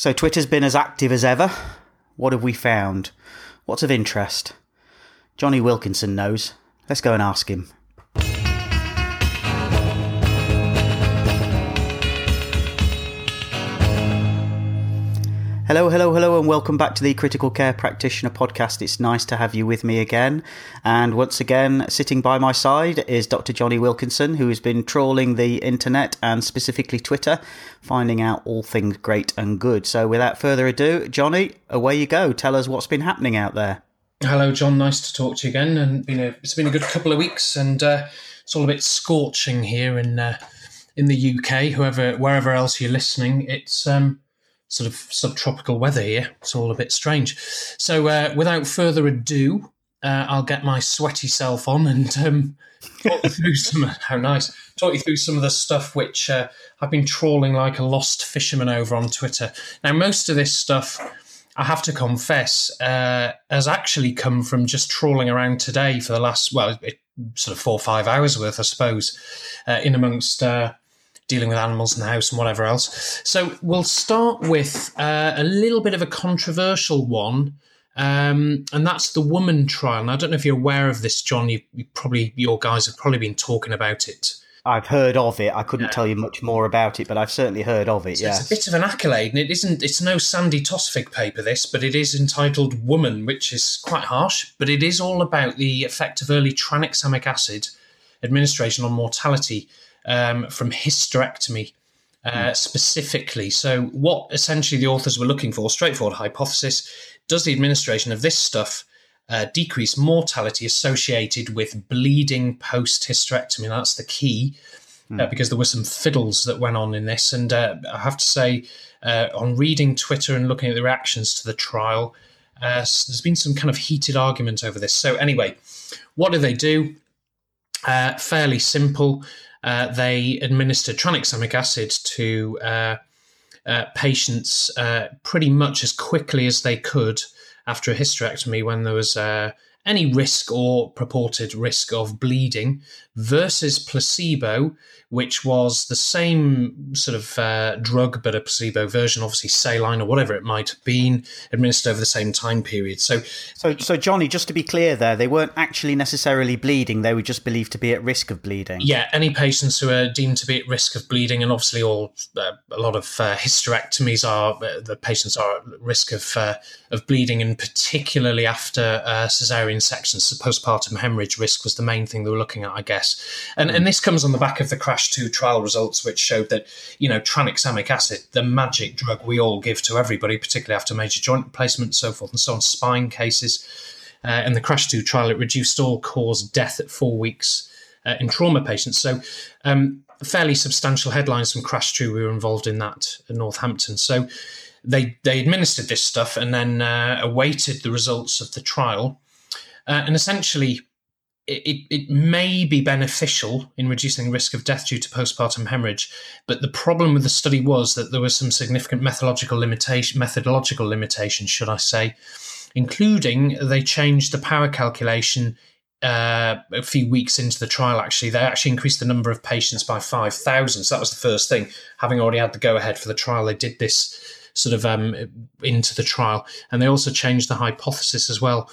So Twitter's been as active as ever. What have we found? What's of interest? Jonny Wilkinson knows. Let's go and ask him. Hello, hello, hello, and welcome back to the Critical Care Practitioner podcast. It's nice to have you with me again. And once again, sitting by my side is Dr. Jonny Wilkinson, who has been trawling the internet and specifically Twitter, finding out all things great and good. So without further ado, Jonny, away you go. Tell us what's been happening out there. Hello, John. Nice to talk to you again. And it's been a good couple of weeks, and uh, it's all a bit scorching here in uh, in the UK. Whoever, wherever else you're listening, it's um, sort of subtropical weather here. It's all a bit strange. So, uh, without further ado, uh, I'll get my sweaty self on and um, talk you through some. How nice! Talk you through some of the stuff which uh, I've been trawling like a lost fisherman over on Twitter. Now, most of this stuff. I have to confess, uh, has actually come from just trawling around today for the last, well, it, sort of four or five hours worth, I suppose, uh, in amongst uh, dealing with animals in the house and whatever else. So we'll start with uh, a little bit of a controversial one. Um, and that's the woman trial. And I don't know if you're aware of this, John. You, you, probably your guys have probably been talking about it. I've heard of it. I couldn't yeah. tell you much more about it, but I've certainly heard of it. So yes. it's a bit of an accolade, and it isn't. It's no Sandi Toksvig paper, this, but it is entitled "Woman," which is quite harsh. But it is all about the effect of early tranexamic acid administration on mortality um, from hysterectomy uh, mm. specifically. So, what essentially the authors were looking for, straightforward hypothesis, does the administration of this stuff uh, decrease mortality associated with bleeding post hysterectomy? That's the key. Mm. Uh, because there were some fiddles that went on in this, and uh, I have to say, uh, on reading Twitter and looking at the reactions to the trial, uh, there's been some kind of heated argument over this. So, anyway, what do they do? fairly simple uh, they administered tranexamic acid to uh, uh, patients uh, pretty much as quickly as they could after a hysterectomy when there was uh, any risk or purported risk of bleeding versus placebo, which was the same sort of uh, drug, but a placebo version, obviously saline or whatever it might have been, administered over the same time period. So, so, so Jonny, just to be clear, there they weren't actually necessarily bleeding; they were just believed to be at risk of bleeding. Yeah, any patients who are deemed to be at risk of bleeding, and obviously all uh, a lot of uh, hysterectomies are uh, the patients are at risk of uh, of bleeding, and particularly after uh, cesarean sections, so postpartum hemorrhage risk was the main thing they were looking at, I guess. And, and this comes on the back of the Crash 2 trial results, which showed that, you know, tranexamic acid, the magic drug we all give to everybody, particularly after major joint replacement, so forth and so on, spine cases. Uh, in the Crash 2 trial, it reduced all cause death at four weeks uh, in trauma patients. So, um, fairly substantial headlines from Crash 2. We were involved in that in Northampton. So, they, they administered this stuff and then uh, awaited the results of the trial. Uh, and essentially, it, it may be beneficial in reducing risk of death due to postpartum hemorrhage, but the problem with the study was that there was some significant methodological limitation, methodological limitations, should I say, including they changed the power calculation uh, a few weeks into the trial. Actually, they actually increased the number of patients by five thousand. So that was the first thing. Having already had the go ahead for the trial, they did this sort of um, into the trial, and they also changed the hypothesis as well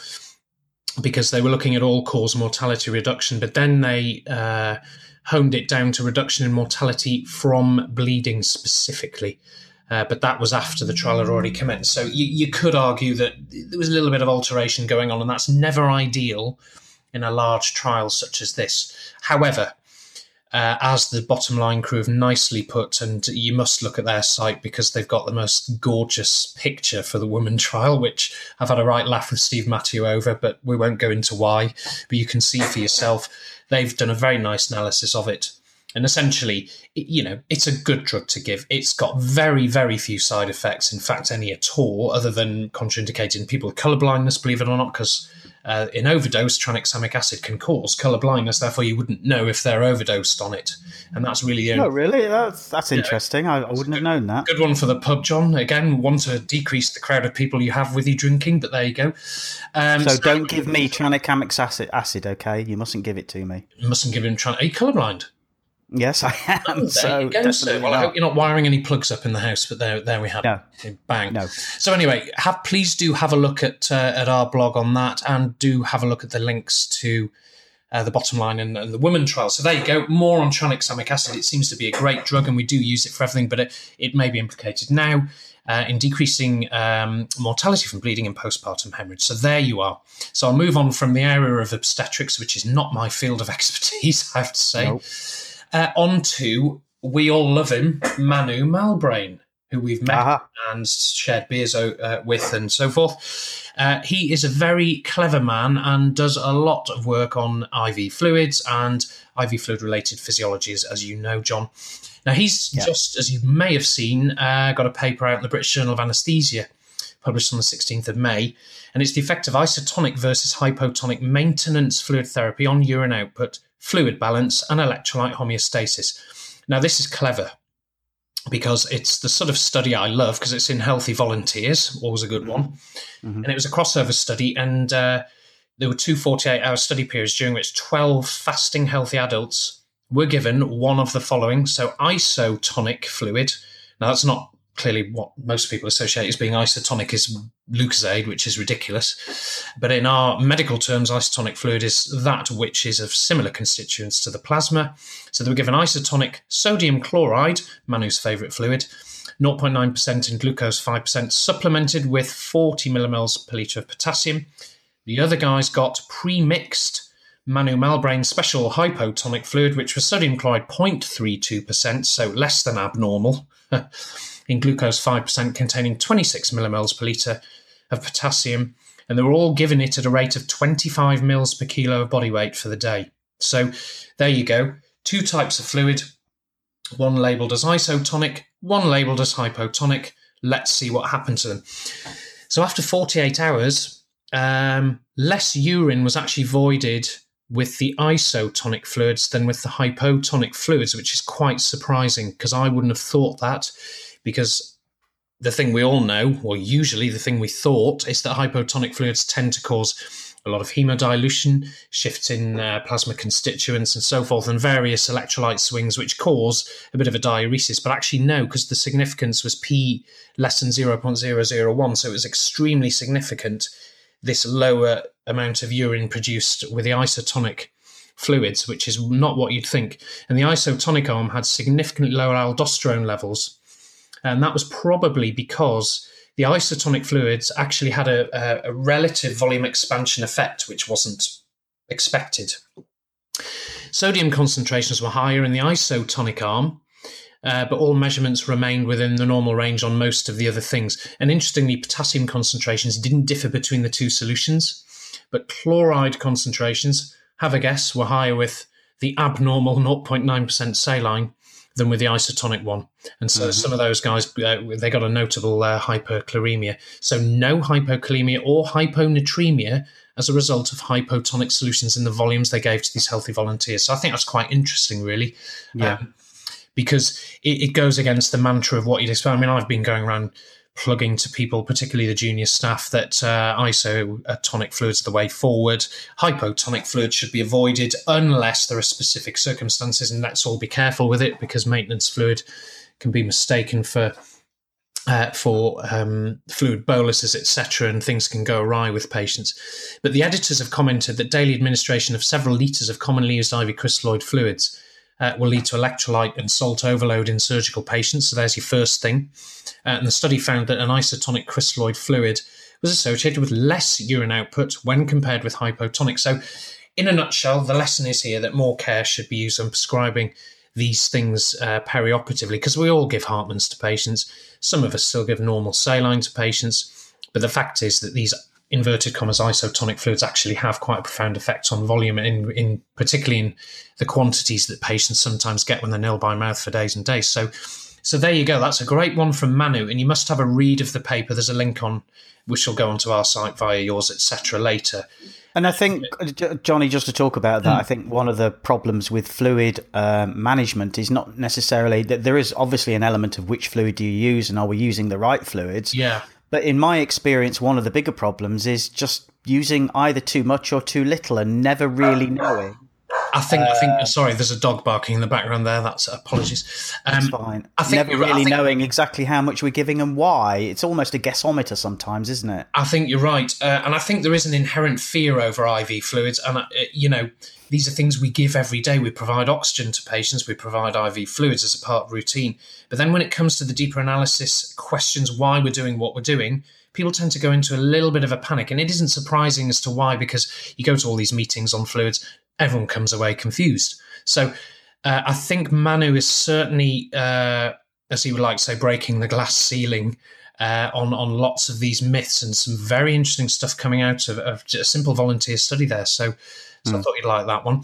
because they were looking at all cause mortality reduction, but then they uh, honed it down to reduction in mortality from bleeding specifically. Uh, but that was after the trial had already commenced. So you, you could argue that there was a little bit of alteration going on, and that's never ideal in a large trial such as this. However, uh, as the bottom line crew have nicely put, and you must look at their site because they've got the most gorgeous picture for the woman trial, which I've had a right laugh with Steve Mathieu over, but we won't go into why. But you can see for yourself, they've done a very nice analysis of it. And essentially, you know, it's a good drug to give. It's got very, very few side effects, in fact, any at all, other than contraindicating people with colour blindness, believe it or not, because uh, in overdose, tranexamic acid can cause colour blindness. Therefore, you wouldn't know if they're overdosed on it, and that's really oh, really that's that's interesting. Know, I, I, wouldn't have known that. Good one for the pub, John. Again, want to decrease the crowd of people you have with you drinking, but there you go. Um, so, so, don't give me tranexamic acid. Acid, okay? You mustn't give it to me. You mustn't give him. Tran- Are you colourblind? Yes, I am. Oh, so, you go, so well, I hope you're not wiring any plugs up in the house, but there, there we have no. it. Bang. No. So anyway, have please do have a look at uh, at our blog on that, and do have a look at the links to uh, the bottom line and, and, the women trial. So there you go. More on tranexamic acid. It seems to be a great drug, and we do use it for everything, but it, it may be implicated now uh, in decreasing um, mortality from bleeding and postpartum hemorrhage. So there you are. So I'll move on from the area of obstetrics, which is not my field of expertise, I have to say. Nope uh, on to we all love him, Manu Malbrain, who we've met uh-huh. and shared beers uh, with and so forth. Uh, he is a very clever man and does a lot of work on IV fluids and IV fluid related physiologies, as you know, John. Now, he's yeah. just, as you may have seen, uh, got a paper out in the British Journal of Anaesthesia, published on the 16th of May, and it's the effect of isotonic versus hypotonic maintenance fluid therapy on urine output fluid balance, and electrolyte homeostasis. Now, this is clever because it's the sort of study I love because it's in healthy volunteers, always a good one. Mm-hmm. And it was a crossover study, and uh, there were two 48 hour study periods during which 12 fasting healthy adults were given one of the following. So, isotonic fluid. Now, that's not clearly what most people associate as being isotonic is Lucozade, which is ridiculous. But in our medical terms, isotonic fluid is that which is of similar constituents to the plasma. So they were given isotonic sodium chloride, Manu's favourite fluid, 0.9% in glucose, 5%, supplemented with 40 millimoles per litre of potassium. The other guys got pre-mixed Manu Malbrain special hypotonic fluid, which was sodium chloride 0.32%, so less than abnormal. in glucose 5% containing 26 millimoles per litre of potassium, and they were all given it at a rate of 25 mils per kilo of body weight for the day. So there you go. Two types of fluid, one labelled as isotonic, one labelled as hypotonic. Let's see what happened to them. So after 48 hours, um, less urine was actually voided with the isotonic fluids than with the hypotonic fluids, which is quite surprising because I wouldn't have thought that because the thing we all know, or usually the thing we thought, is that hypotonic fluids tend to cause a lot of hemodilution, shifts in uh, plasma constituents, and so forth, and various electrolyte swings, which cause a bit of a diuresis. But actually, no, because the significance was p less than 0.001, so it was extremely significant. This lower amount of urine produced with the isotonic fluids, which is not what you'd think. And the isotonic arm had significantly lower aldosterone levels and that was probably because the isotonic fluids actually had a, a, relative volume expansion effect, which wasn't expected. Sodium concentrations were higher in the isotonic arm, uh, but all measurements remained within the normal range on most of the other things. And interestingly, potassium concentrations didn't differ between the two solutions, but chloride concentrations, have a guess, were higher with the abnormal 0.9% saline than with the isotonic one. And so mm-hmm. some of those guys, uh, they got a notable uh, hyperchloremia. So no hypokalemia or hyponatremia as a result of hypotonic solutions in the volumes they gave to these healthy volunteers. So I think that's quite interesting, really. Yeah. Um, because it, it, goes against the mantra of what you'd expect. I mean, I've been going around plugging to people, particularly the junior staff, that uh, isotonic fluids are the way forward. Hypotonic fluids should be avoided unless there are specific circumstances, and let's all be careful with it because maintenance fluid can be mistaken for. Uh, for um, fluid boluses, etc., and things can go awry with patients. But the editors have commented that daily administration of several litres of commonly used IV crystalloid fluids uh, will lead to electrolyte and salt overload in surgical patients. So there's your first thing. Uh, and the study found that an isotonic crystalloid fluid was associated with less urine output when compared with hypotonic. So, in a nutshell, the lesson is here that more care should be used on prescribing these things uh, perioperatively because we all give Hartmann's to patients. Some of us still give normal saline to patients. But the fact is that these inverted commas isotonic fluids actually have quite a profound effect on volume in, in particularly in the quantities that patients sometimes get when they're nil by mouth for days and days so so there you go that's a great one from manu and you must have a read of the paper there's a link on which will go onto our site via yours etc later and I think, Jonny, just to talk about that, mm. I think one of the problems with fluid uh, management is not necessarily that there is obviously an element of which fluid do you use and are we using the right fluids. Yeah. But in my experience, one of the bigger problems is just using either too much or too little and never really knowing I think. Uh, I think. Sorry, there's a dog barking in the background there. That's apologies. Um, that's fine. I think never really think, knowing exactly how much we're giving and why. It's almost a guessometer sometimes, isn't it? I think you're right, uh, and I think there is an inherent fear over IV fluids, and uh, you know these are things we give every day. We provide oxygen to patients, we provide IV fluids as a part of routine. But then when it comes to the deeper analysis, questions why we're doing what we're doing, people tend to go into a little bit of a panic. And it isn't surprising as to why, because you go to all these meetings on fluids, everyone comes away confused. So uh, I think Manu is certainly, uh, as he would like to say, breaking the glass ceiling. Uh, on on lots of these myths and some very interesting stuff coming out of, of a simple volunteer study there. So so mm. I hmm. thought you'd like that one.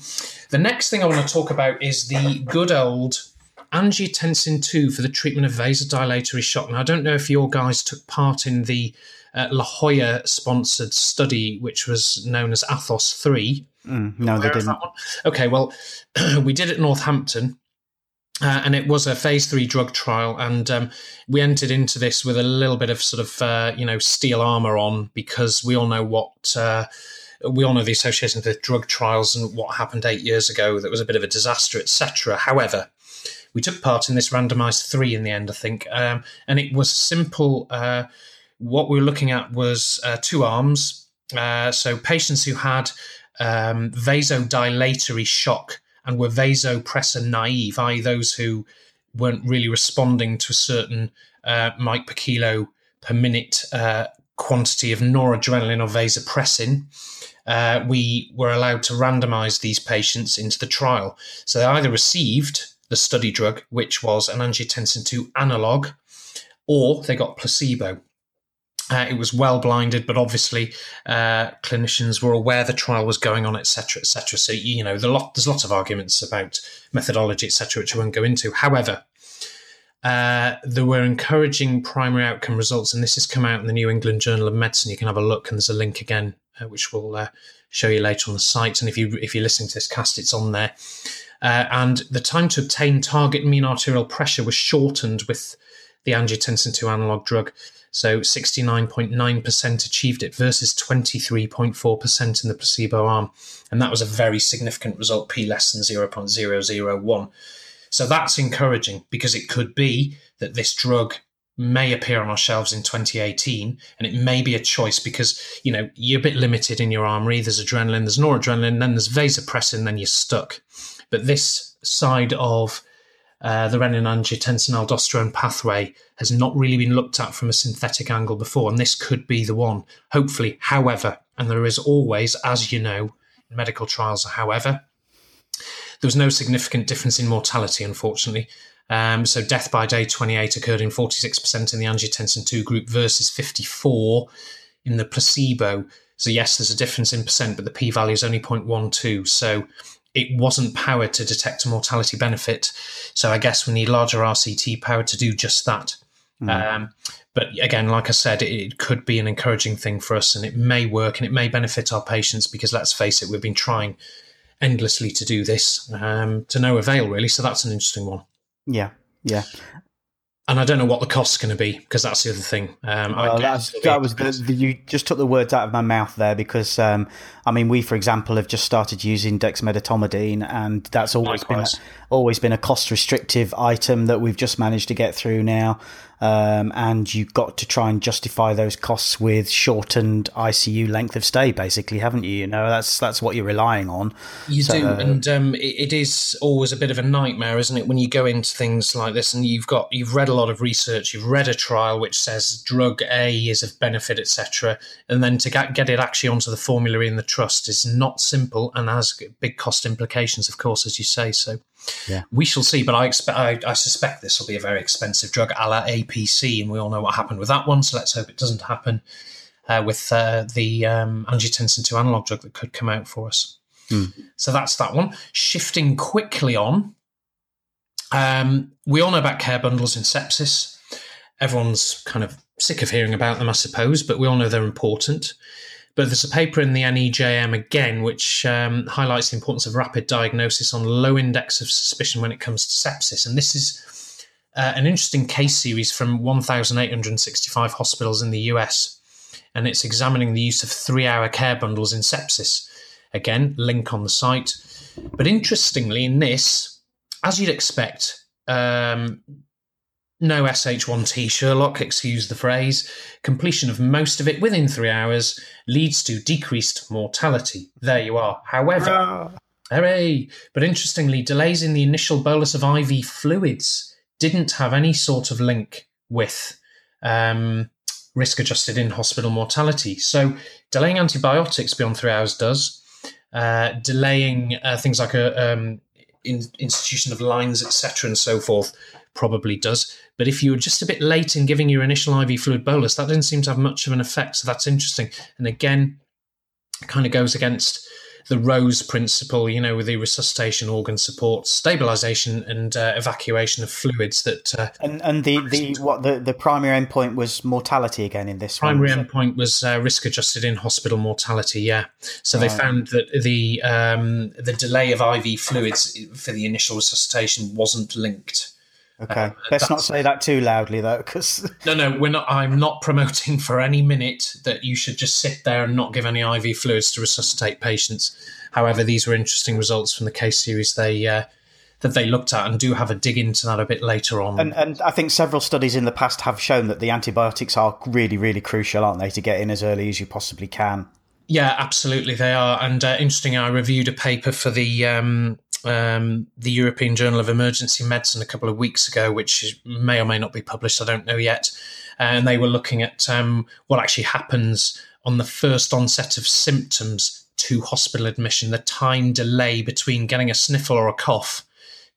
The next thing I want to talk about is the good old angiotensin 2 for the treatment of vasodilatory shock. Now, I don't know if your guys took part in the uh, La Jolla sponsored study, which was known as Athos 3. Mm, no, they didn't. Okay, well, we did it at Northampton. Uh, and it was a phase three drug trial, and um, we entered into this with a little bit of sort of uh, you know steel armor on because we all know what uh, we all know the association with drug trials and what happened eight years ago that was a bit of a disaster, etc. However, we took part in this randomized three in the end, I think, um, and it was simple. Uh, what we were looking at was uh, two arms. Uh, so patients who had um, vasodilatory shock and were vasopressor naive, i.e., those who weren't really responding to a certain uh, mic per kilo per minute uh, quantity of noradrenaline or vasopressin uh, we were allowed to randomize these patients into the trial. So they either received the study drug, which was an angiotensin 2 analog, or they got placebo. Uh, it was well blinded, but obviously uh, clinicians were aware the trial was going on, etc., etc. So you know, lot, there's lots of arguments about methodology, etc., which I won't go into. However, uh, there were encouraging primary outcome results, and this has come out in the New England Journal of Medicine. You can have a look, and there's a link again uh, which we'll uh, show you later on the site. And if you if you're listening to this cast, it's on there. Uh, and the time to obtain target mean arterial pressure was shortened with the angiotensin 2 analog drug. So 69.9% achieved it versus 23.4% in the placebo arm. And that was a very significant result, p less than 0.001. So that's encouraging because it could be that this drug may appear on our shelves in 2018 and it may be a choice because you know you're a bit limited in your armory. There's adrenaline there's noradrenaline then there's vasopressin then you're stuck. But this side of uh, the renin angiotensin aldosterone pathway has not really been looked at from a synthetic angle before and this could be the one hopefully. However and there is always as you know medical trials however there was no significant difference in mortality unfortunately um, so death by day 28 occurred in 46% in the angiotensin 2 group versus 54 in the placebo. So yes, there's a difference in percent, but the p-value is only 0.12. So it wasn't powered to detect a mortality benefit. So I guess we need larger RCT power to do just that. Mm. Um, but again, like I said, it, it, could be an encouraging thing for us, and it may work, and it may benefit our patients because let's face it, we've been trying endlessly to do this um, to no avail, really. So that's an interesting one. Yeah, yeah. And I don't know what the cost's going to be because that's the other thing. Um, well, that was the, the, you just took the words out of my mouth there because um, I mean we, for example, have just started using dexmedetomidine, and that's always Likewise. been a, always been a cost restrictive item that we've just managed to get through now. Um, and you've got to try and justify those costs with shortened ICU length of stay, basically, haven't you? You know, that's that's what you're relying on. You so, do, and um, it, it is always a bit of a nightmare, isn't it, when you go into things like this and you've got you've read a lot of research, you've read a trial which says drug A is of benefit, etc., and then to get, get it actually onto the formulary in the trust is not simple and has big cost implications, of course, as you say. So yeah. We shall see, but I expect I, I, suspect this will be a very expensive drug, a la APC, and we all know what happened with that one. So let's hope it doesn't happen uh, with uh, the um, angiotensin two analog drug that could come out for us. Mm. So that's that one. Shifting quickly on, um, we all know about care bundles in sepsis. Everyone's kind of sick of hearing about them, I suppose, but we all know they're important. But there's a paper in the NEJM again, which um, highlights the importance of rapid diagnosis on low index of suspicion when it comes to sepsis. And this is uh, an interesting case series from 1,865 hospitals in the US. And it's examining the use of three hour care bundles in sepsis. Again, link on the site. But interestingly, in this, as you'd expect, um, no SH1T Sherlock, excuse the phrase, completion of most of it within three hours leads to decreased mortality. There you are. However, hooray! But interestingly, delays in the initial bolus of IV fluids didn't have any sort of link with um, risk adjusted in hospital mortality. So, delaying antibiotics beyond three hours does. Uh, delaying uh, things like a um, in, institution of lines, etc., and so forth, probably does. But if you were just a bit late in giving your initial IV fluid bolus, that didn't seem to have much of an effect. So that's interesting. And again, kind of goes against the Rose principle, you know, with the resuscitation, organ support, stabilization, and uh, evacuation of fluids. That uh, and and the the what the the primary endpoint was mortality again in this primary one, endpoint was uh, risk adjusted in hospital mortality. Yeah, so right. they found that the um, the delay of IV fluids for the initial resuscitation wasn't linked Okay, uh, let's not say that too loudly though, because no, no, we're not. I'm not promoting for any minute that you should just sit there and not give any IV fluids to resuscitate patients. However, these were interesting results from the case series they uh, that they looked at, and do have a dig into that a bit later on. And, and I think several studies in the past have shown that the antibiotics are really, really crucial, aren't they, to get in as early as you possibly can. Yeah, absolutely, they are. And uh, interesting, I reviewed a paper for the um, um, the European Journal of Emergency Medicine a couple of weeks ago, which may or may not be published. I don't know yet. And they were looking at um, what actually happens on the first onset of symptoms to hospital admission, the time delay between getting a sniffle or a cough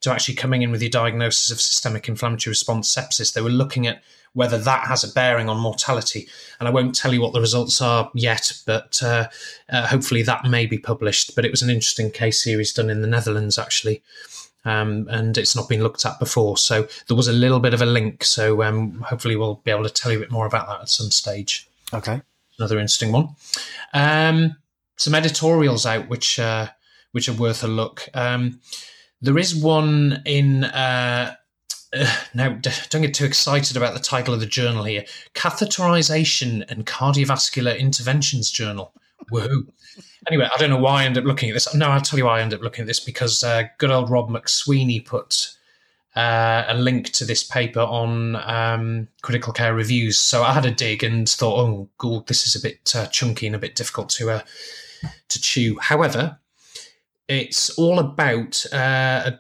to actually coming in with your diagnosis of systemic inflammatory response sepsis. They were looking at whether that has a bearing on mortality. And I won't tell you what the results are yet, but uh, uh, hopefully that may be published. But it was an interesting case series done in the Netherlands, actually. Um, and it's not been looked at before. So there was a little bit of a link. So um, hopefully we'll be able to tell you a bit more about that at some stage. Okay. Another interesting one. Um, some editorials out which uh, which are worth a look. Um, there is one in uh, uh, now, don't get too excited about the title of the journal here. Catheterization and Cardiovascular Interventions Journal. Woohoo. Anyway, I don't know why I ended up looking at this. No, I'll tell you why I ended up looking at this because uh, good old Rob Mac Sweeney put uh, a link to this paper on um, critical care reviews. So I had a dig and thought, oh, God, this is a bit uh, chunky and a bit difficult to uh, to chew. However, it's all about uh,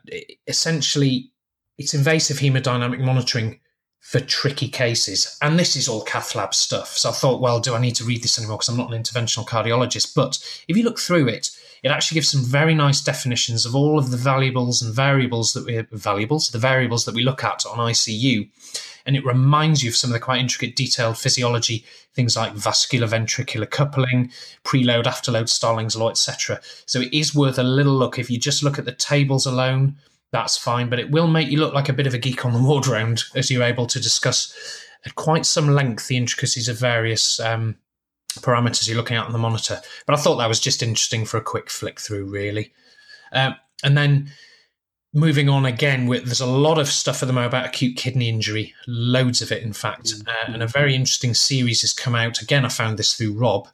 essentially it's invasive hemodynamic monitoring for tricky cases. And this is all cath lab stuff. So I thought, well, do I need to read this anymore? Because I'm not an interventional cardiologist. But if you look through it, it actually gives some very nice definitions of all of the valuables and variables that we valuables, the variables that we look at on ICU. And it reminds you of some of the quite intricate, detailed physiology, things like vascular ventricular coupling, preload, afterload, Starling's law, etc. So it is worth a little look. If you just look at the tables alone, that's fine, but it will make you look like a bit of a geek on the ward round as you're able to discuss at quite some length the intricacies of various um, parameters you're looking at on the monitor. But I thought that was just interesting for a quick flick through, really. Uh, and then moving on again, with, there's a lot of stuff at the moment about acute kidney injury, loads of it, in fact. Mm-hmm. Uh, and a very interesting series has come out. Again, I found this through Rob.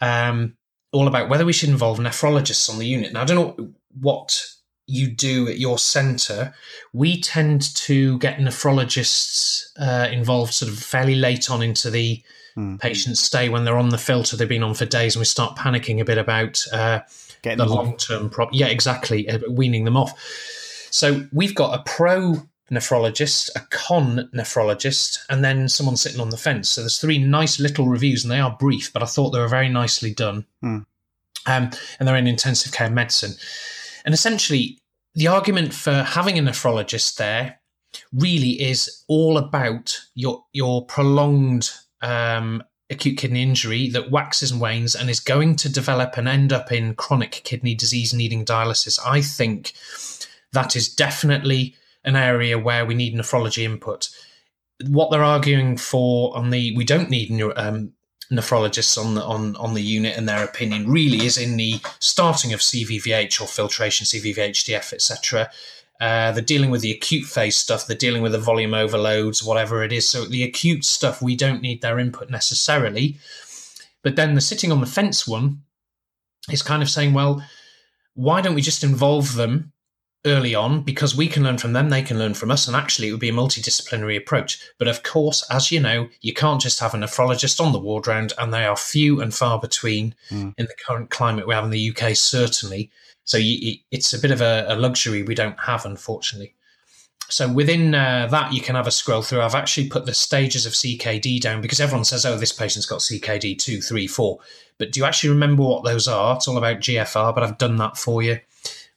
Um, all about whether we should involve nephrologists on the unit. Now, I don't know what you do at your centre, we tend to get nephrologists uh, involved sort of fairly late on into the mm. patient's stay when they're on the filter. They've been on for days, and we start panicking a bit about uh, the long term problem. Yeah, exactly, uh, weaning them off. So we've got a pro nephrologist, a con nephrologist, and then someone sitting on the fence. So there's three nice little reviews, and they are brief, but I thought they were very nicely done. Mm. Um, and they're in intensive care medicine. And essentially, the argument for having a nephrologist there really is all about your your prolonged um, acute kidney injury that waxes and wanes and is going to develop and end up in chronic kidney disease needing dialysis. I think that is definitely an area where we need nephrology input. What they're arguing for on the we don't need um, nephrologists on the on on the unit and their opinion really is in the starting of CVVH or filtration, CVVHDF, etc. Uh, they're dealing with the acute phase stuff. They're dealing with the volume overloads, whatever it is. So the acute stuff, we don't need their input necessarily. But then the sitting on the fence one is kind of saying, well, why don't we just involve them early on because we can learn from them, they can learn from us, and actually it would be a multidisciplinary approach. But of course, as you know, you can't just have a nephrologist on the ward round, and they are few and far between mm. in the current climate we have in the UK, certainly. So you, it's a bit of a, a, luxury we don't have, unfortunately. So within uh, that, you can have a scroll through. I've actually put the stages of CKD down because everyone says, "Oh, this patient's got CKD two, three, two, three, four. But do you actually remember what those are? It's all about GFR, but I've done that for you.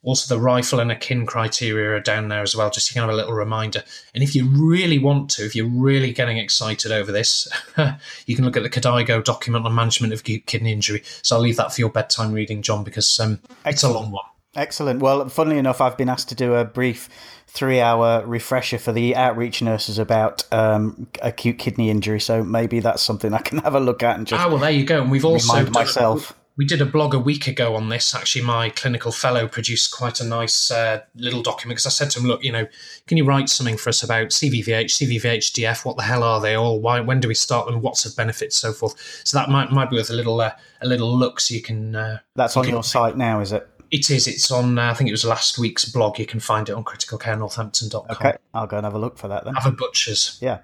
Also, the RIFLE and AKIN criteria are down there as well, just to kind of a little reminder. And if you really want to, if you're really getting excited over this, you can look at the KDIGO document on management of kidney injury. So I'll leave that for your bedtime reading, John, because um, it's a long one. Excellent. Well, funnily enough, I've been asked to do a brief three hour refresher for the outreach nurses about um, acute kidney injury. So maybe that's something I can have a look at and just. Ah, well, there you go. And we've also myself we did a blog a week ago on this. Actually, my clinical fellow produced quite a nice uh, little document because I said to him, "Look, you know, can you write something for us about CVVH, CVVHDF? What the hell are they all? Why? When do we start them? What's the benefits, so forth." So that might might be worth a little uh, a little look, so you can. Uh, That's you on can, your site now, is it? It is. It's on. Uh, I think it was last week's blog. You can find it on criticalcarenorthampton.com. Okay, I'll go and have a look for that then. Have a butcher's. Yeah.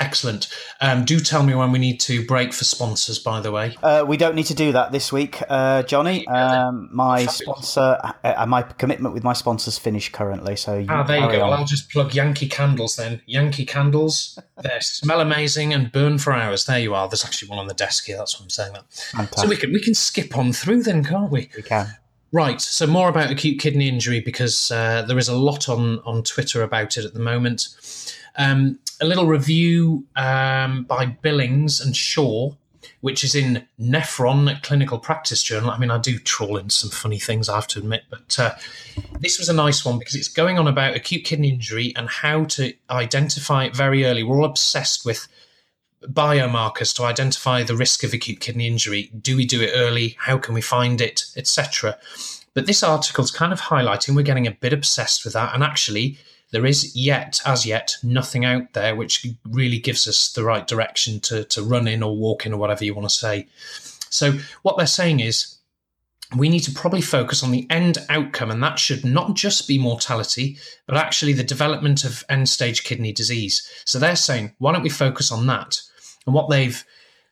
Excellent. Um, do tell me when we need to break for sponsors, by the way. Uh, we don't need to do that this week, uh, Jonny. Um, my sponsor, uh, my commitment with my sponsors finished currently. So ah, there you go. Well, I'll just plug Yankee Candles then. Yankee Candles, they smell amazing and burn for hours. There you are. There's actually one on the desk here. That's what I'm saying. That. Fantastic. So we can we can skip on through then, can't we? We can. Right. So more about acute kidney injury because uh, there is a lot on on Twitter about it at the moment. Um, a little review um, by Billings and Shaw, which is in Nephron Clinical Practice Journal. I mean, I do trawl in some funny things, I have to admit, but uh, this was a nice one because it's going on about acute kidney injury and how to identify it very early. We're all obsessed with biomarkers to identify the risk of acute kidney injury. Do we do it early? How can we find it, etc. But this article's kind of highlighting we're getting a bit obsessed with that, and actually there is yet, as yet, nothing out there which really gives us the right direction to, to run in or walk in or whatever you want to say. So, what they're saying is we need to probably focus on the end outcome, and that should not just be mortality, but actually the development of end stage kidney disease. So, they're saying, why don't we focus on that? And what they've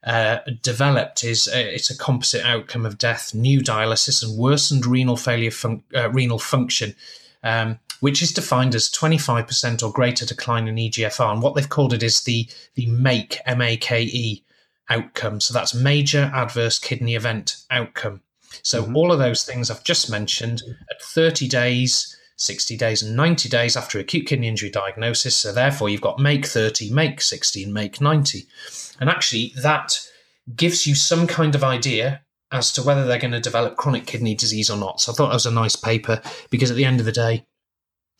uh, developed is uh, it's a composite outcome of death, new dialysis, and worsened renal failure, fun- uh, renal function. Um, which is defined as 25% or greater decline in EGFR. And what they've called it is the, the MAKE, M A K E outcome. So that's major adverse kidney event outcome. So mm-hmm. all of those things I've just mentioned at 30 days, 60 days, and 90 days after acute kidney injury diagnosis. So therefore, you've got MAKE 30, MAKE 60, and MAKE 90. And actually, that gives you some kind of idea as to whether they're going to develop chronic kidney disease or not. So I thought that was a nice paper because at the end of the day,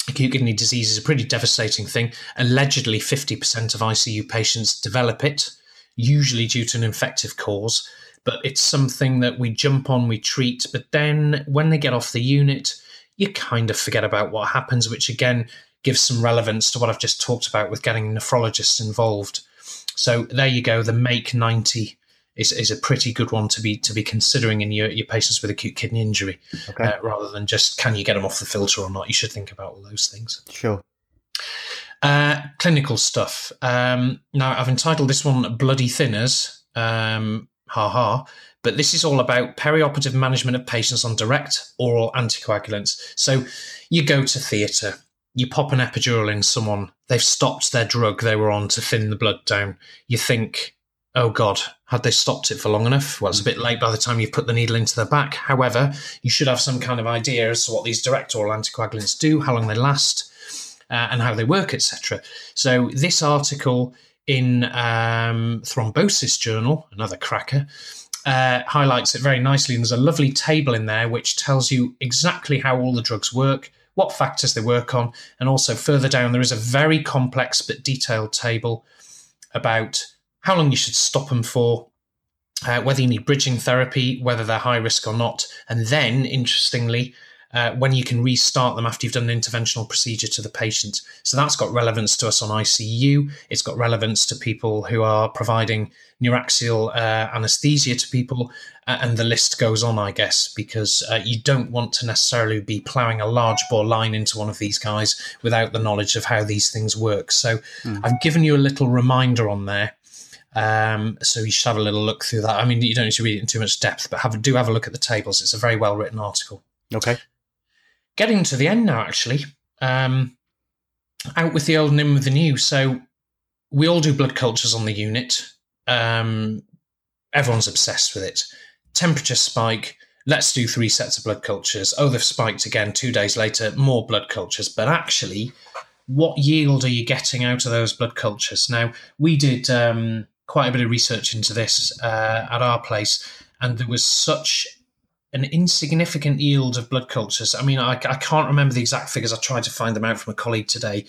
acute kidney disease is a pretty devastating thing. Allegedly, 50% of ICU patients develop it, usually due to an infective cause. But it's something that we jump on, we treat. But then when they get off the unit, you kind of forget about what happens, which again gives some relevance to what I've just talked about with getting nephrologists involved. So there you go, the Make 90 is, is a pretty good one to be to be considering in your, your patients with acute kidney injury, okay. uh, rather than just can you get them off the filter or not. You should think about all those things. Sure. Uh, clinical stuff. Um, now I've entitled this one "Bloody Thinners." Um, ha ha. But this is all about perioperative management of patients on direct oral anticoagulants. So you go to theatre, you pop an epidural in someone, they've stopped their drug they were on to thin the blood down. You think, oh God, had they stopped it for long enough? Well, it's a bit late by the time you've put the needle into their back. However, you should have some kind of idea as to what these direct oral anticoagulants do, how long they last, uh, and how they work, etc. So, this article in um, Thrombosis Journal, another cracker, uh, highlights it very nicely. And there's a lovely table in there which tells you exactly how all the drugs work, what factors they work on, and also further down, there is a very complex but detailed table about how long you should stop them for, uh, whether you need bridging therapy, whether they're high risk or not. And then, interestingly, uh, when you can restart them after you've done an interventional procedure to the patient. So that's got relevance to us on ICU. It's got relevance to people who are providing neuraxial uh, anesthesia to people, uh, and the list goes on, I guess, because uh, you don't want to necessarily be ploughing a large bore line into one of these guys without the knowledge of how these things work. So mm. I've given you a little reminder on there. Um, so you should have a little look through that. I mean, you don't need to read it in too much depth, but have, do have a look at the tables. It's a very well written article. Okay getting to the end now, actually. Um, out with the old and in with the new. So we all do blood cultures on the unit. Um, everyone's obsessed with it. Temperature spike. Let's do three sets of blood cultures. Oh, they've spiked again. Two days later, more blood cultures. But actually, what yield are you getting out of those blood cultures? Now, we did um, quite a bit of research into this uh, at our place, and there was such an insignificant yield of blood cultures. I mean, I, I, can't remember the exact figures. I tried to find them out from a colleague today.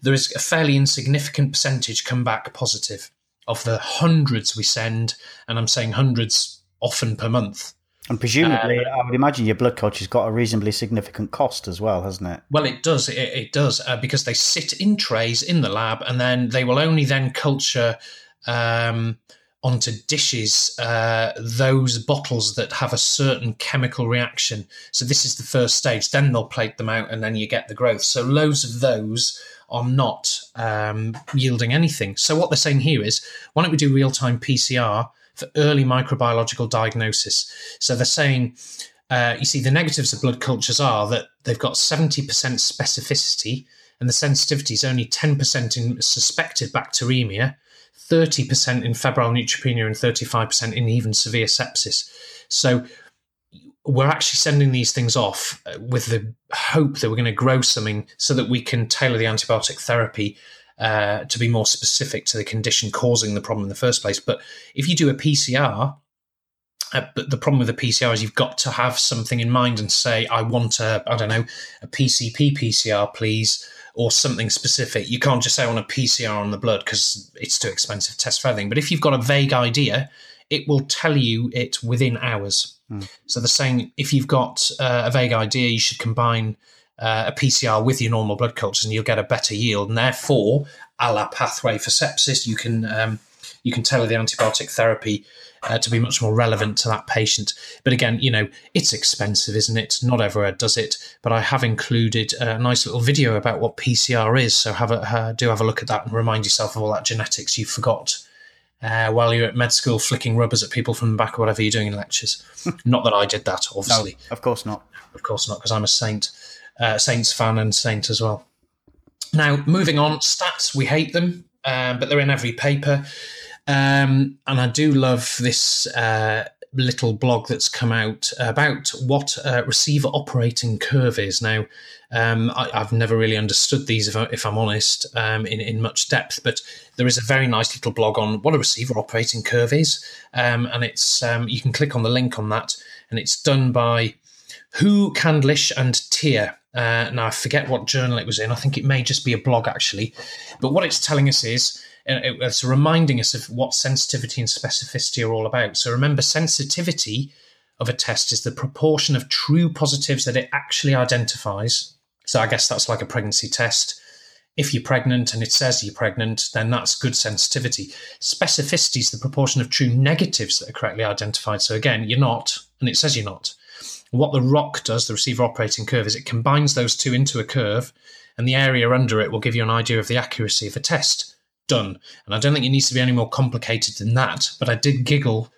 There is a fairly insignificant percentage come back positive of the hundreds we send, and I'm saying hundreds often per month. And presumably, uh, I would imagine your blood culture's got a reasonably significant cost as well, hasn't it? Well, it does. It, it does uh, because they sit in trays in the lab, and then they will only then culture. Um, onto dishes uh, those bottles that have a certain chemical reaction. So this is the first stage. Then they'll plate them out, and then you get the growth. So loads of those are not um, yielding anything. So what they're saying here is, why don't we do real time PCR for early microbiological diagnosis? So they're saying. Uh, you see, the negatives of blood cultures are that they've got 70% specificity and the sensitivity is only 10% in suspected bacteremia 30% in febrile neutropenia and 35% in even severe sepsis. So we're actually sending these things off uh, with the hope that we're going to grow something so that we can tailor the antibiotic therapy uh, to be more specific to the condition causing the problem in the first place. But if you do a PCR, uh, but the problem with the PCR is you've got to have something in mind and say, I want a, I don't know, a PCP PCR, please, or something specific. You can't just say on a PCR on the blood because it's too expensive to test for everything. But if you've got a vague idea, it will tell you it within hours. Mm. So the saying, if you've got uh, a vague idea, you should combine uh, a PCR with your normal blood cultures, and you'll get a better yield. And therefore, a la pathway for sepsis, you can um, you can tailor the antibiotic therapy uh, to be much more relevant to that patient. But again, you know, it's expensive, isn't it? Not everywhere does it. But I have included a nice little video about what PCR is. So have a uh, do have a look at that and remind yourself of all that genetics you forgot. Uh, while you're at med school flicking rubbers at people from the back or whatever you're doing in lectures. not that I did that, obviously. No, of course not. Of course not, because I'm a Saint, uh, Saints fan and Saint as well. Now, moving on, stats, we hate them, um, but they're in every paper. Um, and I do love this uh, little blog that's come out about what uh, receiver operating curve is. Now, um, I, have never really understood these, if, I, am honest, um, in, in much depth, but there is a very nice little blog on what a receiver operating curve is. Um, and it's um, you can click on the link on that, and it's done by Hu Candlish and Tier. Uh, now, I forget what journal it was in. I think it may just be a blog, actually. But what it's telling us is it's reminding us of what sensitivity and specificity are all about. So remember, sensitivity of a test is the proportion of true positives that it actually identifies. So I guess that's like a pregnancy test. If you're pregnant and it says you're pregnant, then that's good sensitivity. Specificity is the proportion of true negatives that are correctly identified. So again, you're not, and it says you're not. What the ROC does, the receiver operating curve, is it combines those two into a curve, and the area under it will give you an idea of the accuracy of a test done. And I don't think it needs to be any more complicated than that. But I did giggle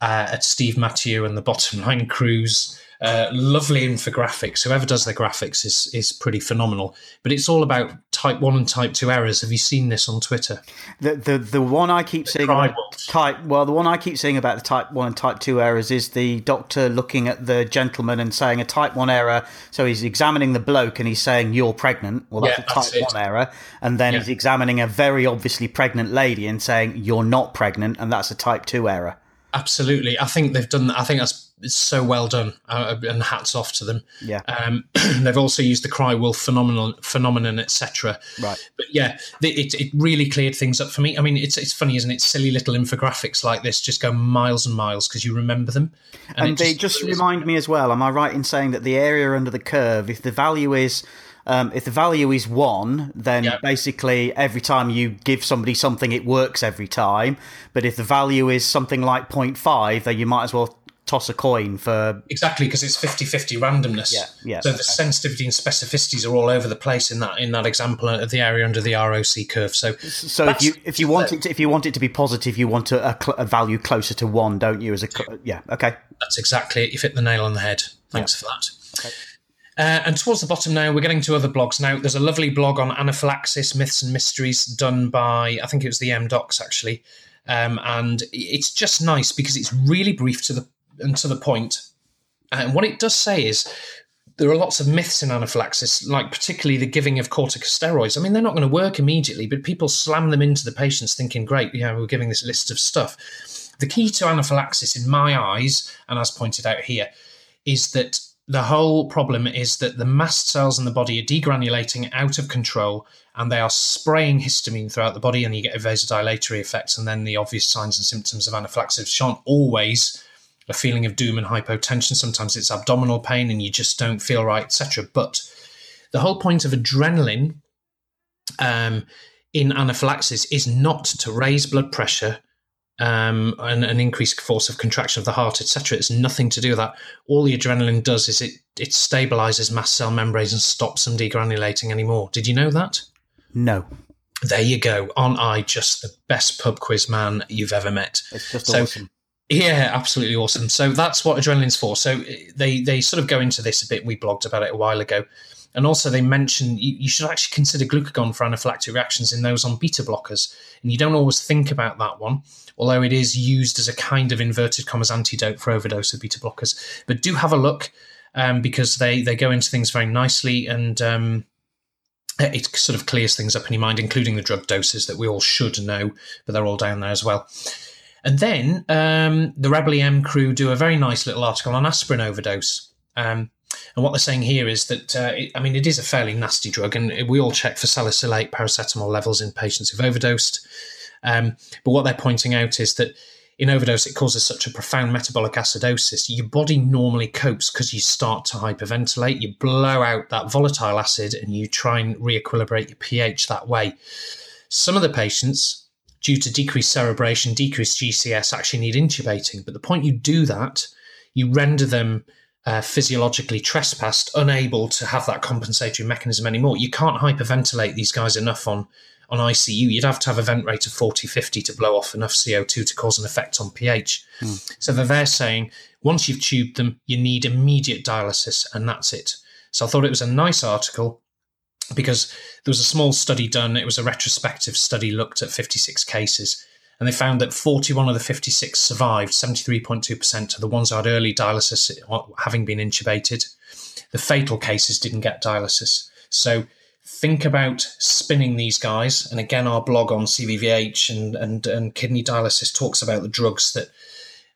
uh, at Steve Mathieu and the Bottom Line Crews uh, lovely infographics. Whoever does their graphics is is pretty phenomenal. But it's all about type one and type two errors. Have you seen this on Twitter? The the the one I keep seeing about type well, the one I keep seeing about the type one and type two errors is the doctor looking at the gentleman and saying a type one error. So he's examining the bloke and he's saying you're pregnant. Well, that's yeah, a type that's one error. And then yeah. he's examining a very obviously pregnant lady and saying you're not pregnant, and that's a type two error. Absolutely, I think they've done. I think that's so well done, uh, and hats off to them. Yeah. Um, they've also used the cry wolf phenomenon, phenomenon, etc. Right. But yeah, the, it it really cleared things up for me. I mean, it's it's funny, isn't it? Silly little infographics like this just go miles and miles because you remember them. And, it they just remind me as well. Am I right in saying that the area under the curve, if the value is um, if the value is one, then Yeah. basically every time you give somebody something, it works every time. But if the value is something like 0.5, then you might as well toss a coin for. Exactly, because it's 50-50 randomness. Yeah, yeah, So the sensitivity and specificities are all over the place in that in that example of the area under the ROC curve. So So if you if you want it to, if you want it to be positive, you want a, a, value closer to one, don't you? As a yeah, okay. that's exactly it. You hit the nail on the head. Thanks for that. Uh, and towards the bottom now, we're getting to other blogs. Now, there's a lovely blog on anaphylaxis, myths and mysteries done by, I think it was the M Docs actually. Um, and it's just nice because it's really brief to the and to the point. And what it does say is there are lots of myths in anaphylaxis, like particularly the giving of corticosteroids. I mean, they're not going to work immediately, but people slam them into the patients thinking, great, yeah, we're giving this list of stuff. The key to anaphylaxis, in my eyes, and as pointed out here, is that the whole problem is that the mast cells in the body are degranulating out of control and they are spraying histamine throughout the body and you get a vasodilatory effects and then the obvious signs and symptoms of anaphylaxis which aren't always a feeling of doom and hypotension sometimes it's abdominal pain and you just don't feel right etc but the whole point of adrenaline um, in anaphylaxis is not to raise blood pressure um, and an increased force of contraction of the heart, etc. It's nothing to do with that. All the adrenaline does is it it stabilizes mast cell membranes and stops them degranulating anymore. Did you know that? No, There you go. Aren't I just the best pub quiz man you've ever met? it's just So- awesome. Yeah, absolutely awesome. So that's what adrenaline's for. So they they sort of go into this a bit. We blogged about it a while ago, and also they mention you, you should actually consider glucagon for anaphylactic reactions in those on beta blockers. And you don't always think about that one, although it is used as a kind of inverted commas antidote for overdose of beta blockers. But do have a look um, because they they go into things very nicely and. Um, it sort of clears things up in your mind, including the drug doses that we all should know, but they're all down there as well. And then um, the Rebel EM crew do a very nice little article on aspirin overdose. Um, and what they're saying here is that, uh, it, I mean, it is a fairly nasty drug, and we all check for salicylate paracetamol levels in patients who've overdosed. Um, but what they're pointing out is that in overdose, it causes such a profound metabolic acidosis. Your body normally copes because you start to hyperventilate, you blow out that volatile acid, and you try and re-equilibrate your pH that way. Some of the patients, due to decreased cerebration, decreased GCS, actually need intubating. But the point you do that, you render them uh, physiologically trespassed, unable to have that compensatory mechanism anymore. You can't hyperventilate these guys enough on on ICU. You'd have to have a vent rate of 40, 50 to blow off enough CO2 to cause an effect on pH. So they're there saying once you've tubed them, you need immediate dialysis, and that's it. So I thought it was a nice article because there was a small study done. It was a retrospective study, looked at 56 cases, and they found that 41 of the 56 survived, 73.2% of the ones who had early dialysis having been intubated. The fatal cases didn't get dialysis. So think about spinning these guys. And again, our blog on CVVH and, and, and kidney dialysis talks about the drugs that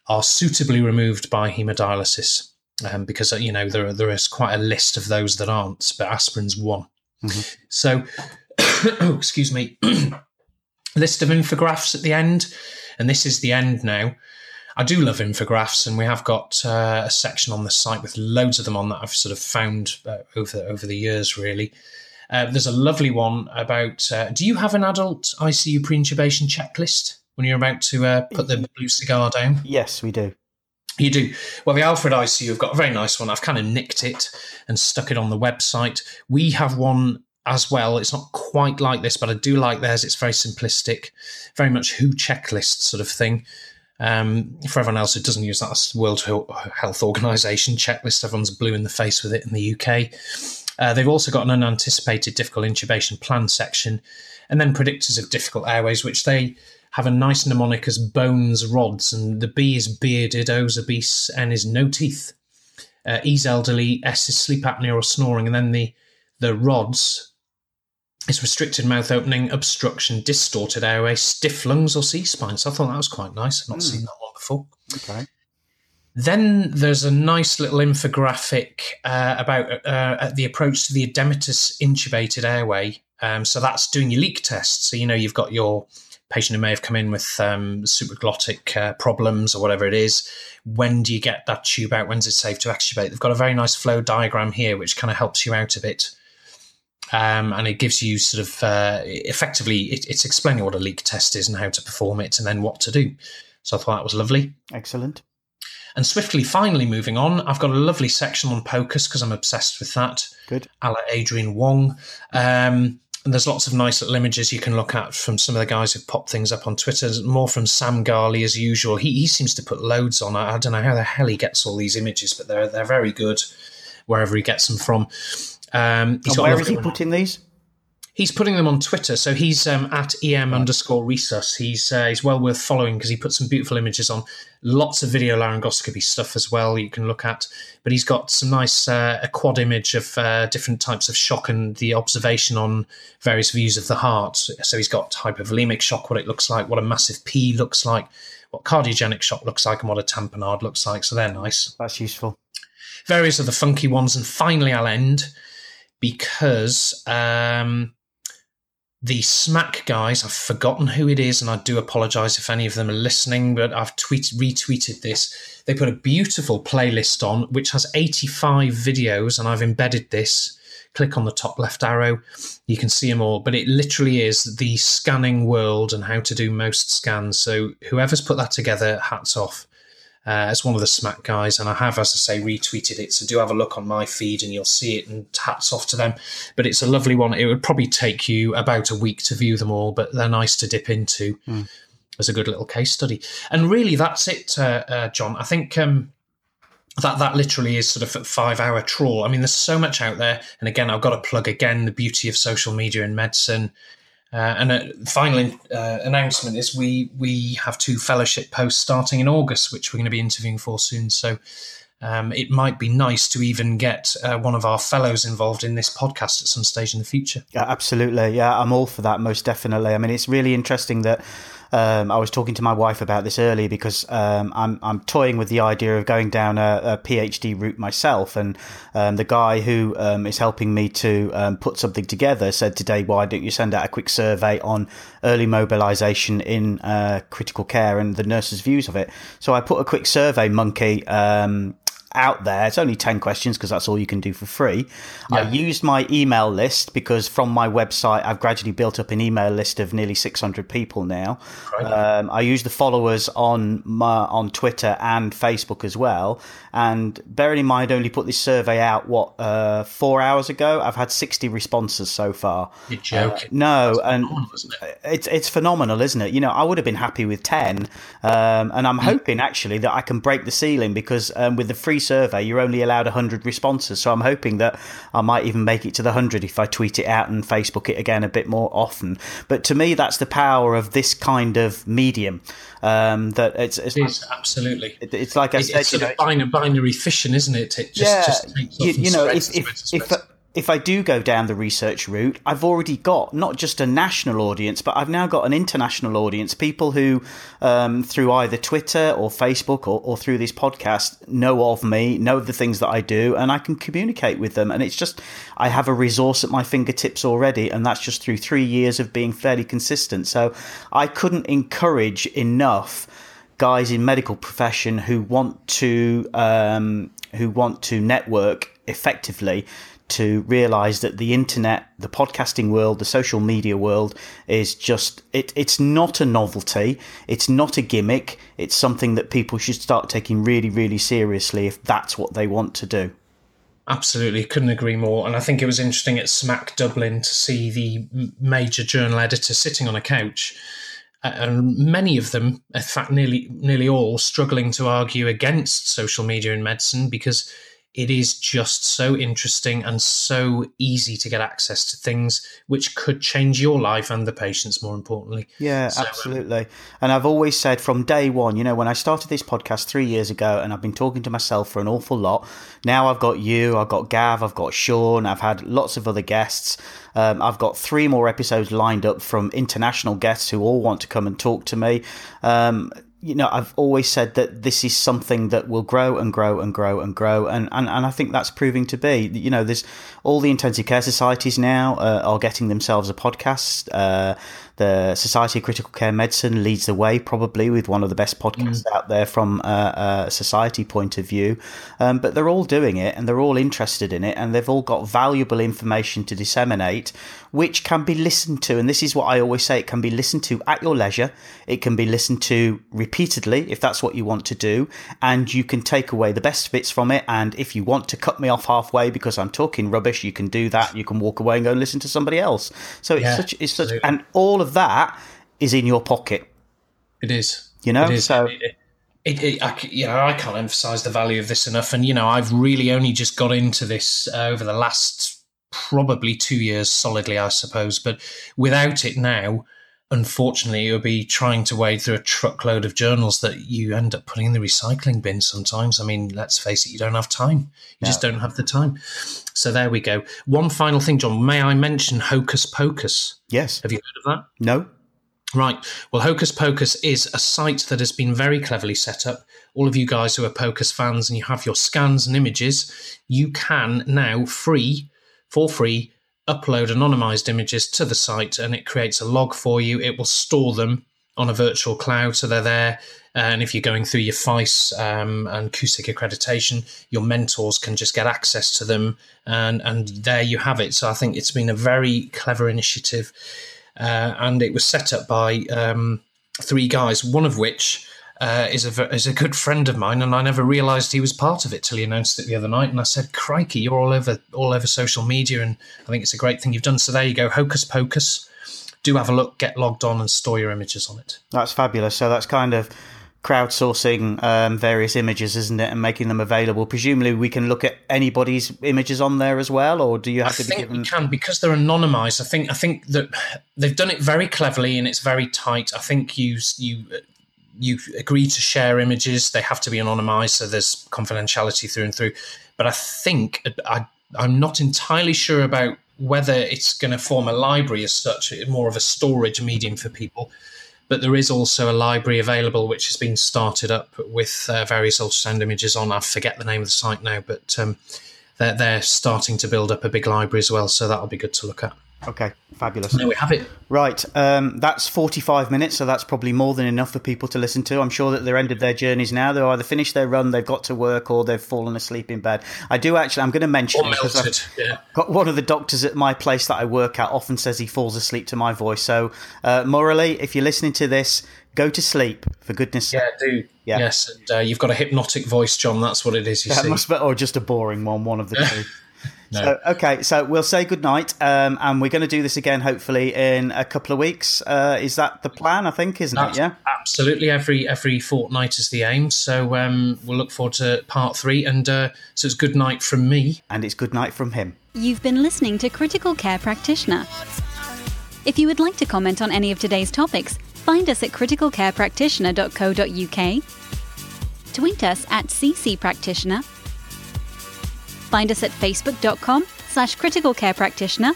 are suitably removed by hemodialysis. Um, because you know there there is quite a list of those that aren't, but aspirin's one. So, oh, excuse me, list of infographs at the end, and this is the end now. I do love infographs, and we have got uh, a section on the site with loads of them on that I've sort of found uh, over over the years. Really, uh, there's a lovely one about. Uh, do you have an adult ICU pre-intubation checklist when you're about to uh, put the blue cigar down? Yes, we do. You do. Well, the Alfred ICU have got a very nice one. I've kind of nicked it and stuck it on the website. We have one as well. It's not quite like this, but I do like theirs. It's very simplistic, very much who checklist sort of thing. Um, for everyone else who doesn't use that, that's World Health Organization checklist. Everyone's blue in the face with it in the UK. Uh, they've also got an unanticipated difficult intubation plan section, and then predictors of difficult airways, which they have a nice mnemonic as bones, rods, and the B is bearded, O's obese, N is no teeth. Uh, E's elderly, S is sleep apnea or snoring, and then the the rods is restricted mouth opening, obstruction, distorted airway, stiff lungs, or C spine. So I thought that was quite nice. I've not seen that one helpful. Okay. Then there's a nice little infographic uh, about uh, the approach to the edematous intubated airway. Um, so that's doing your leak test. So you know you've got your patient who may have come in with um, supraglottic uh, problems or whatever it is. When do you get that tube out? When's it safe to extubate? They've got a very nice flow diagram here, which kind of helps you out a bit. Um, and it gives you sort of uh, effectively, it, it's explaining what a leak test is and how to perform it and then what to do. So I thought that was lovely. Excellent. And swiftly, finally moving on, I've got a lovely section on POCUS because I'm obsessed with that. Good. A la Adrian Wong. Um, and there's lots of nice little images you can look at from some of the guys who've popped things up on Twitter. More from Sam Ghali as usual. He, he seems to put loads on. I, I don't know how the hell he gets all these images, but they're they're very good wherever he gets them from. Um, where is he putting these? He's putting them on Twitter, so he's um, at em underscore resus. He's uh, he's well worth following because he put some beautiful images on. Lots of video laryngoscopy stuff as well you can look at. But he's got some nice uh, a quad image of uh, different types of shock and the observation on various views of the heart. So he's got hypovolemic shock, what it looks like, what a massive P looks like, what cardiogenic shock looks like, and what a tamponade looks like. So they're nice. That's useful. Various other funky ones, and finally I'll end because. Um, the SMACC guys, I've forgotten who it is, and I do apologize if any of them are listening, but I've tweet, retweeted this. They put a beautiful playlist on which has 85 videos, and I've embedded this. Click on the top left arrow, you can see them all. But it literally is the scanning world and how to do most scans. So, whoever's put that together, hats off uh, as one of the SMACC guys, and I have, as I say, retweeted it. So do have a look on my feed, and you'll see it. And hats off to them. But it's a lovely one. It would probably take you about a week to view them all, but they're nice to dip into mm. as a good little case study. And really, that's it, uh, uh, John. I think. Um, that that literally is sort of a five hour trawl. I mean, there's so much out there. And again, I've got to plug again the beauty of social media in medicine. Uh, and a final uh, announcement is we we have two fellowship posts starting in August, which we're going to be interviewing for soon. So um, it might be nice to even get uh, one of our fellows involved in this podcast at some stage in the future. Yeah, absolutely. Yeah, I'm all for that, most definitely. I mean, it's really interesting that um, I was talking to my wife about this earlier because um, I'm I'm toying with the idea of going down a, a PhD route myself, and um, the guy who um, is helping me to um, put something together said today, "Why don't you send out a quick survey on early mobilisation in uh, critical care and the nurses' views of it?" So I put a quick survey monkey um, out there. It's only 10 questions because that's all you can do for free. Yeah. I used my email list because from my website, I've gradually built up an email list of nearly 600 people now. Right. Um, I use the followers on my, on Twitter and Facebook as well. And bearing in mind, I only put this survey out, what, uh, four hours ago? I've had 60 responses so far. You're joking. Uh, no, that's and it? it's, it's phenomenal, isn't it? You know, I would have been happy with 10. Um, and I'm mm. hoping actually that I can break the ceiling because um, with the free survey, you're only allowed 100 responses. So I'm hoping that I might even make it to the 100 if I tweet it out and Facebook it again a bit more often. But to me, that's the power of this kind of medium. Um, that it's, it's it is, absolutely. It, it's like I it, said, it's sort of binary fission, isn't it? It just, yeah, just you, you know, if, if, if, if I do go down the research route, I've already got not just a national audience, but I've now got an international audience. People who, um, through either Twitter or Facebook or, or through this podcast, know of me, know of the things that I do, and I can communicate with them. And it's just, I have a resource at my fingertips already, and that's just through three years of being fairly consistent. So I couldn't encourage enough guys in medical profession who want to um, who want to network effectively to realize that the internet, the podcasting world, the social media world is just it, it's not a novelty, it's not a gimmick, it's something that people should start taking really, really seriously if that's what they want to do. Absolutely, couldn't agree more. And I think it was interesting at SMACC Dublin to see the major journal editor sitting on a couch and many of them, in fact, nearly nearly all, struggling to argue against social media in medicine because it is just so interesting and so easy to get access to things which could change your life and the patient's more importantly. Yeah so, um, absolutely. Um, and i've always said from day one you know when i started this podcast three years ago and i've been talking to myself for an awful lot now i've got you i've got gav i've got sean i've had lots of other guests. Um, I've got three more episodes lined up from international guests who all want to come and talk to me. Um, you know, I've always said that this is something that will grow and grow and grow and grow, and, and, and I think that's proving to be. You know, there's all the intensive care societies now uh, are getting themselves a podcast. Uh, the Society of Critical Care Medicine leads the way, probably with one of the best podcasts mm. out there from a, a, society point of view. Um, but they're all doing it, and they're all interested in it, and they've all got valuable information to disseminate, which can be listened to. And this is what I always say: it can be listened to at your leisure. It can be listened to repeatedly if that's what you want to do, and you can take away the best bits from it. And if you want to cut me off halfway because I'm talking rubbish, you can do that. You can walk away and go and listen to somebody else. So it's yeah, such, it's such, and all of that is in your pocket. It is. You know, so. It, it, it, I, you know, I can't emphasize the value of this enough. And, you know, I've really only just got into this uh, over the last probably two years solidly, I suppose. But without it now, unfortunately, you'll be trying to wade through a truckload of journals that you end up putting in the recycling bin sometimes. I mean, let's face it, you don't have time. You no. just don't have the time. So there we go. One final thing, John. May I mention Hocus Pocus? Yes. Have you heard of that? No. Right. Well, Hocus Pocus is a site that has been very cleverly set up. All of you guys who are Pocus fans and you have your scans and images, you can now free, for free, upload anonymized images to the site and it creates a log for you. It will store them on a virtual cloud, so they're there. And if you're going through your FICE um, and CUSIC accreditation, your mentors can just get access to them, and and there you have it. So I think it's been a very clever initiative, uh, and it was set up by um, three guys, one of which uh, is a is a good friend of mine, and I never realised he was part of it till he announced it the other night. And I said, "Crikey, you're all over all over social media, and I think it's a great thing you've done." So there you go, Hocus Pocus. Do have a look, get logged on, and store your images on it. That's fabulous. So that's kind of crowdsourcing um, various images, isn't it, and making them available. Presumably, we can look at anybody's images on there as well, or do you have I to be given? We can because they're anonymized. I think I think that they've done it very cleverly and it's very tight. I think you you you agree to share images. They have to be anonymized, so there's confidentiality through and through. But I think I, I'm not entirely sure about whether it's going to form a library as such, more of a storage medium for people. But there is also a library available which has been started up with uh, various ultrasound images on. I forget the name of the site now, but um, they're, they're starting to build up a big library as well. So that'll be good to look at. Okay, fabulous. There we have it. Right, um, that's 45 minutes, so that's probably more than enough for people to listen to. I'm sure that they're ended their journeys now. They've either finished their run, they've got to work, or they've fallen asleep in bed. I do actually, I'm going to mention or melted, yeah. got one of the doctors at my place that I work at often says he falls asleep to my voice. So, uh, morally, if you're listening to this, go to sleep for goodness sake. Yeah, do. Yeah. Yes, and uh, you've got a hypnotic voice, John. That's what it is. You see, must be, or just a boring one, one of the two. No. So, okay, so we'll say goodnight, um, and we're going to do this again hopefully in a couple of weeks. Uh, is that the plan? I think, isn't That's it? Yeah, absolutely. Every every fortnight is the aim. So um, we'll look forward to part three, and uh, so it's good night from me, and it's good night from him. You've been listening to Critical Care Practitioner. If you would like to comment on any of today's topics, find us at criticalcarepractitioner.co.uk. Tweet us at ccpractitioner Find us at facebook.com slash critical care practitioner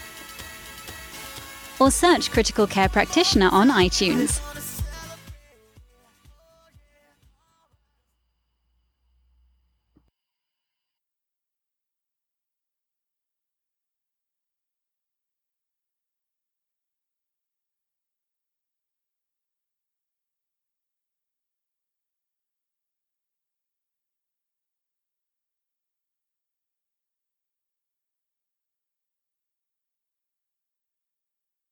or search critical care practitioner on iTunes.